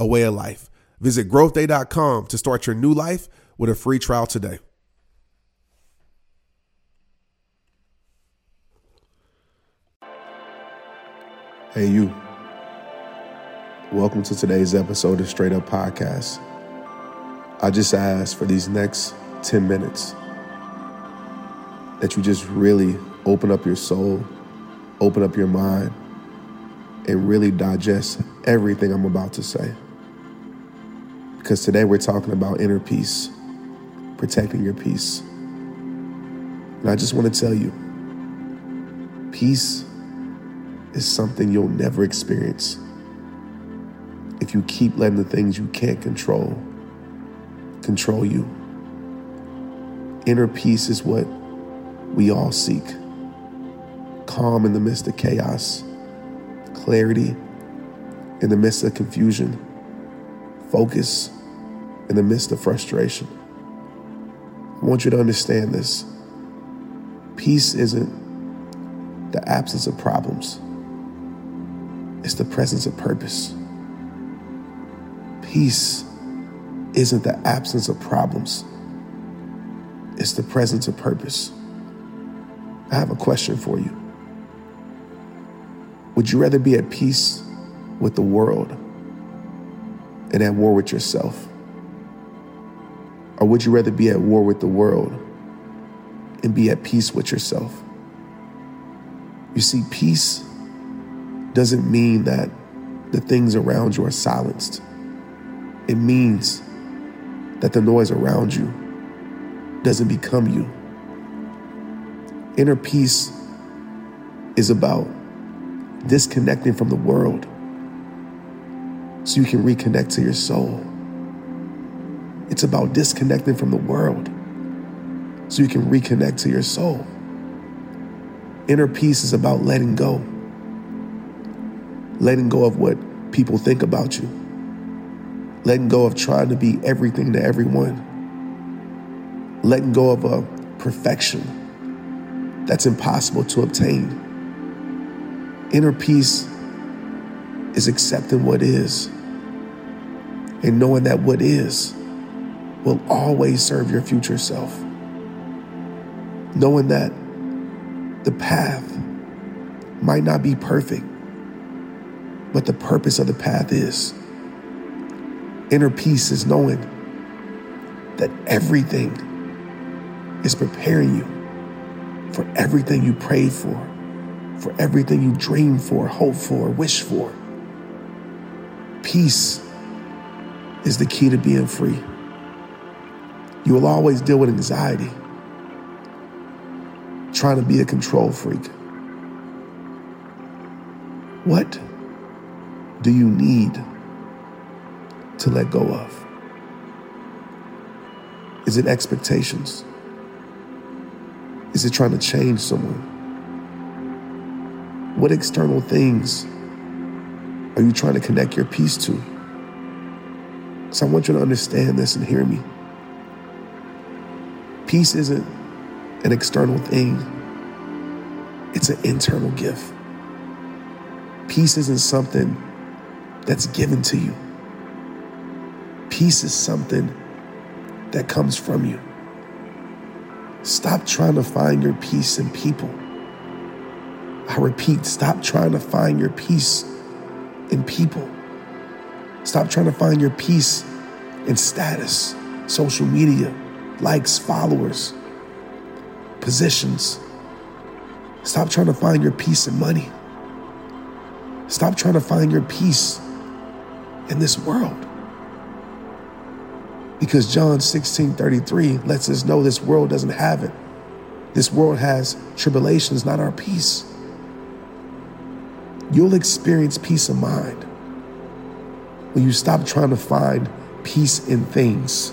a way of life. Visit growthday.com to start your new life with a free trial today. Hey, you. Welcome to today's episode of Straight Up Podcast. I just ask for these next 10 minutes that you just really open up your soul, open up your mind, and really digest everything I'm about to say. Because today we're talking about inner peace, protecting your peace. And I just want to tell you peace is something you'll never experience if you keep letting the things you can't control control you. Inner peace is what we all seek calm in the midst of chaos, clarity in the midst of confusion, focus in the midst of frustration. I want you to understand this. Peace isn't the absence of problems, it's the presence of purpose. Peace isn't the absence of problems, it's the presence of purpose. I have a question for you. Would you rather be at peace with the world and at war with yourself? Or would you rather be at war with the world and be at peace with yourself? You see, peace doesn't mean that the things around you are silenced. It means that the noise around you doesn't become you. Inner peace is about disconnecting from the world so you can reconnect to your soul. It's about disconnecting from the world so you can reconnect to your soul. Inner peace is about letting go, letting go of what people think about you, letting go of trying to be everything to everyone, letting go of a perfection that's impossible to obtain. Inner peace is accepting what is and knowing that what is will always serve your future self. Knowing that the path might not be perfect, but the purpose of the path is. Inner peace is knowing that everything is preparing you for everything you prayed for, for everything you dreamed for, hope for, wish for. Peace is the key to being free. You will always deal with anxiety, trying to be a control freak. What do you need to let go of? Is it expectations? Is it trying to change someone? What external things are you trying to connect your peace to? Because I want you to understand this and hear me. Peace isn't an external thing, it's an internal gift. Peace isn't something that's given to you, peace is something that comes from you. Stop trying to find your peace in people. I repeat, stop trying to find your peace in people. Stop trying to find your peace in status, social media, likes, followers, positions. Stop trying to find your peace in money. Stop trying to find your peace in this world. Because John 16 33 lets us know this world doesn't have it. This world has tribulations, not our peace. You'll experience peace of mind when you stop trying to find peace in things.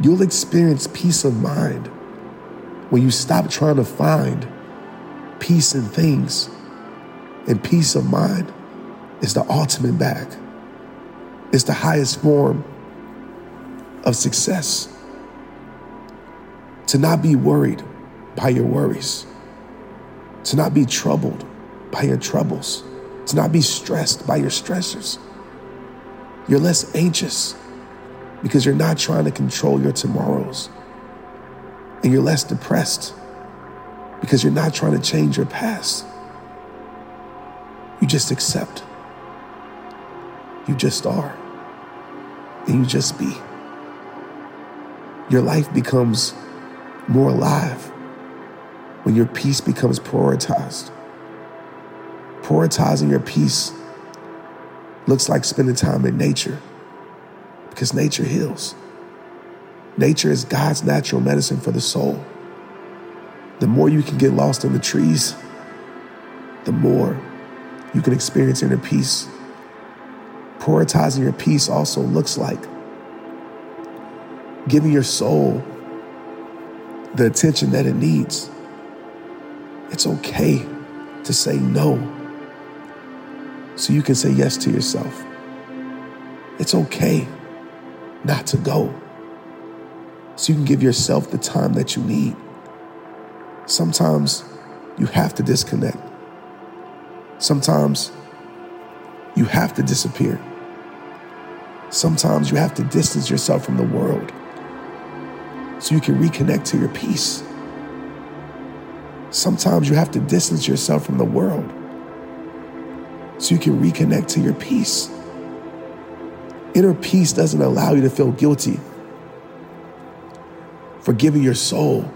You'll experience peace of mind when you stop trying to find peace in things. And peace of mind is the ultimate bag, it's the highest form of success. To not be worried by your worries, to not be troubled by your troubles, to not be stressed by your stressors. You're less anxious because you're not trying to control your tomorrows. And you're less depressed because you're not trying to change your past. You just accept. You just are. And you just be. Your life becomes more alive when your peace becomes prioritized. Prioritizing your peace looks like spending time in nature because nature heals. Nature is God's natural medicine for the soul. The more you can get lost in the trees, the more you can experience inner peace. Prioritizing your peace also looks like giving your soul the attention that it needs. It's okay to say no so you can say yes to yourself. It's okay not to go so you can give yourself the time that you need. Sometimes you have to disconnect. Sometimes you have to disappear. Sometimes you have to distance yourself from the world so you can reconnect to your peace. Sometimes you have to distance yourself from the world so you can reconnect to your peace. Inner peace doesn't allow you to feel guilty for giving your soul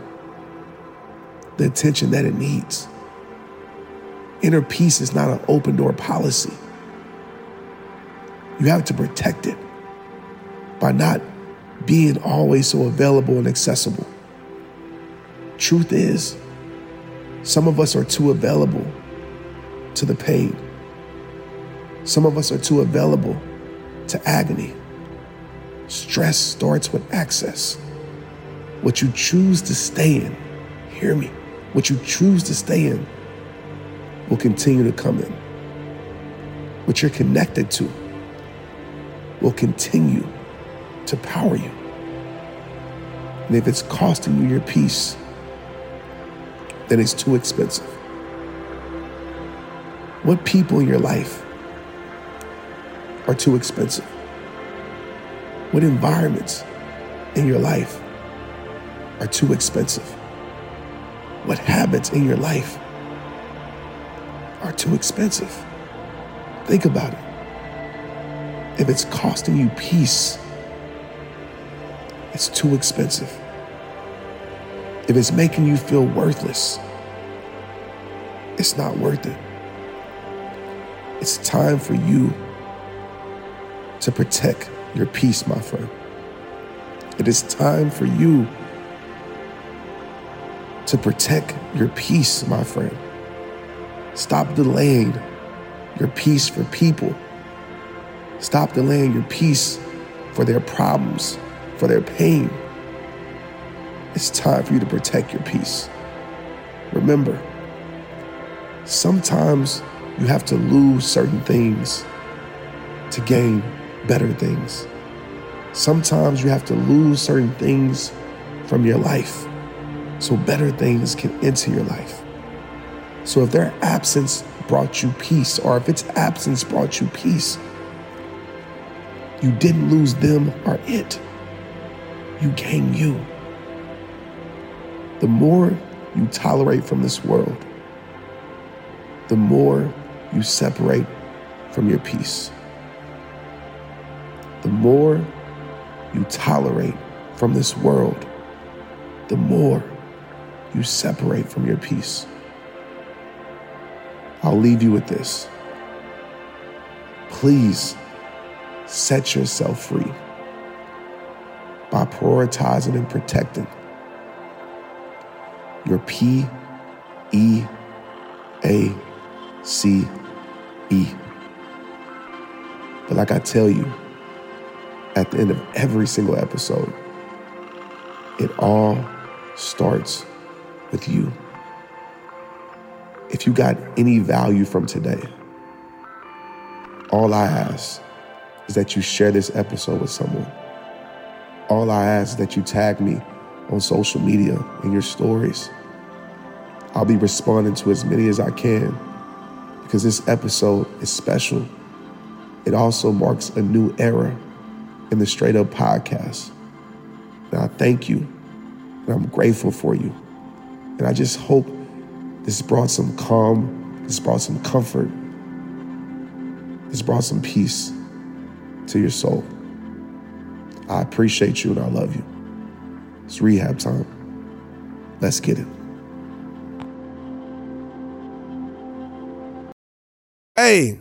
the attention that it needs. Inner peace is not an open door policy. You have to protect it by not being always so available and accessible. Truth is, some of us are too available to the pain. Some of us are too available to agony. Stress starts with access. What you choose to stay in, hear me, what you choose to stay in will continue to come in. What you're connected to will continue to power you. And if it's costing you your peace, then it's too expensive. What people in your life are too expensive? What environments in your life are too expensive? What habits in your life are too expensive? Think about it. If it's costing you peace, it's too expensive. If it's making you feel worthless, it's not worth it. It's time for you to protect your peace, my friend. It is time for you to protect your peace, my friend. Stop delaying your peace for people. Stop delaying your peace for their problems, for their pain. It's time for you to protect your peace. Remember, sometimes you have to lose certain things to gain better things. Sometimes you have to lose certain things from your life so better things can enter your life. So if their absence brought you peace, or if its absence brought you peace, you didn't lose them or it. You gain you. The more you tolerate from this world, the more you separate from your peace. The more you tolerate from this world, the more you separate from your peace. I'll leave you with this. Please set yourself free by prioritizing and protecting your P E A C E. But like I tell you, at the end of every single episode, it all starts with you. If you got any value from today, all I ask is that you share this episode with someone. All I ask is that you tag me on social media in your stories. I'll be responding to as many as I can because this episode is special. It also marks a new era in the Straight Up podcast. And I thank you and I'm grateful for you. And I just hope this brought some calm, this brought some comfort, this brought some peace to your soul. I appreciate you and I love you. It's rehab time. Let's get it. Hey,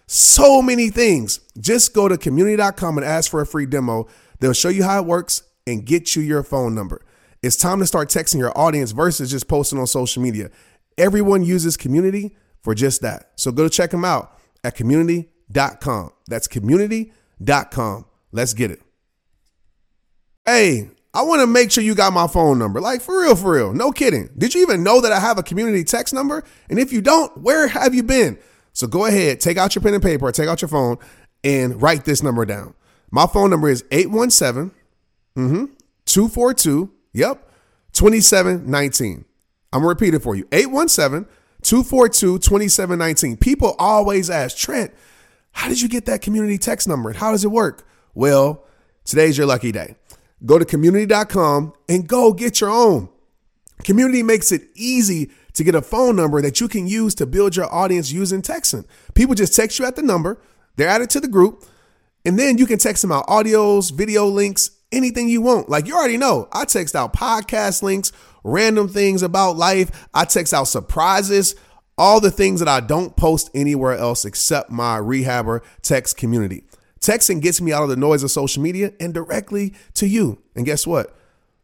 so many things. Just go to community.com and ask for a free demo. They'll show you how it works and get you your phone number. It's time to start texting your audience versus just posting on social media. Everyone uses community for just that. So go check them out at community.com. That's community.com. Let's get it. Hey, I want to make sure you got my phone number. Like, for real, for real. No kidding. Did you even know that I have a community text number? And if you don't, where have you been? So go ahead, take out your pen and paper, take out your phone, and write this number down. My phone number is 817 mm-hmm, 242 Yep. 2719. I'm going to repeat it for you 817 242 2719. People always ask, Trent, how did you get that community text number and how does it work? Well, today's your lucky day. Go to community.com and go get your own. Community makes it easy to get a phone number that you can use to build your audience using texting. People just text you at the number, they're added to the group, and then you can text them out audios, video links, anything you want. Like you already know, I text out podcast links, random things about life. I text out surprises, all the things that I don't post anywhere else except my rehabber text community. Texting gets me out of the noise of social media and directly to you. And guess what?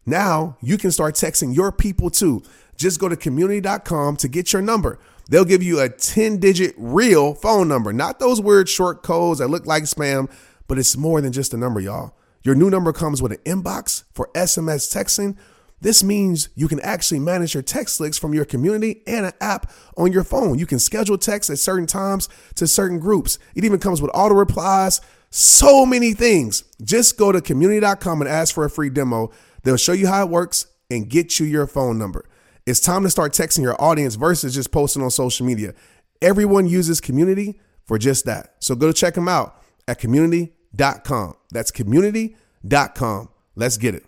Now you can start texting your people too. Just go to community.com to get your number. They'll give you a 10 digit real phone number, not those weird short codes that look like spam, but it's more than just a number, y'all. Your new number comes with an inbox for SMS texting. This means you can actually manage your text links from your community and an app on your phone. You can schedule texts at certain times to certain groups. It even comes with auto replies, so many things. Just go to community.com and ask for a free demo. They'll show you how it works and get you your phone number. It's time to start texting your audience versus just posting on social media. Everyone uses community for just that. So go check them out at community.com. That's community.com. Let's get it.